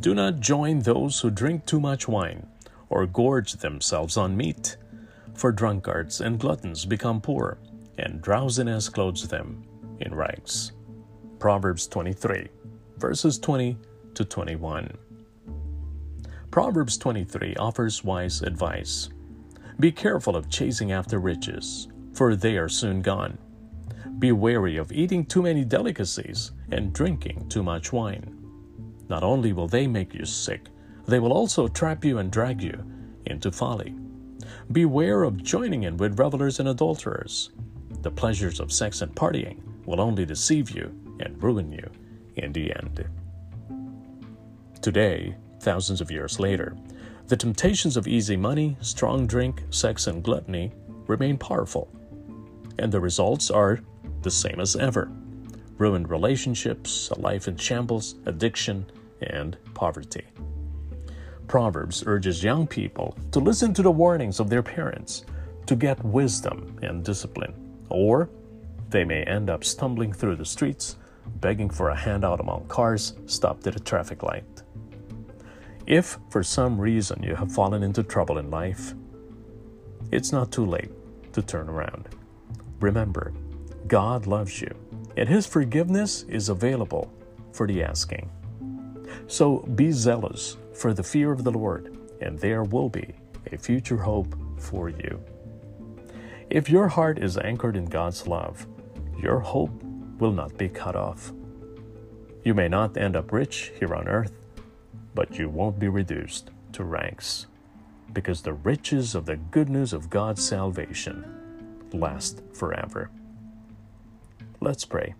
Do not join those who drink too much wine or gorge themselves on meat, for drunkards and gluttons become poor, and drowsiness clothes them in rags. Proverbs 23, verses 20 to 21. Proverbs 23 offers wise advice. Be careful of chasing after riches, for they are soon gone. Be wary of eating too many delicacies and drinking too much wine. Not only will they make you sick, they will also trap you and drag you into folly. Beware of joining in with revelers and adulterers. The pleasures of sex and partying will only deceive you and ruin you in the end. Today, thousands of years later, the temptations of easy money, strong drink, sex, and gluttony remain powerful. And the results are the same as ever ruined relationships, a life in shambles, addiction, and poverty. Proverbs urges young people to listen to the warnings of their parents to get wisdom and discipline, or they may end up stumbling through the streets, begging for a handout among cars stopped at a traffic light. If for some reason you have fallen into trouble in life, it's not too late to turn around. Remember, God loves you, and His forgiveness is available for the asking. So be zealous for the fear of the Lord, and there will be a future hope for you. If your heart is anchored in God's love, your hope will not be cut off. You may not end up rich here on earth, but you won't be reduced to ranks, because the riches of the good news of God's salvation last forever. Let's pray.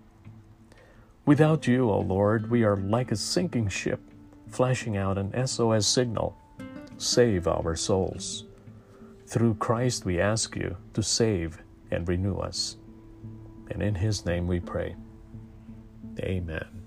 Without you, O Lord, we are like a sinking ship, flashing out an SOS signal. Save our souls. Through Christ, we ask you to save and renew us. And in His name we pray. Amen.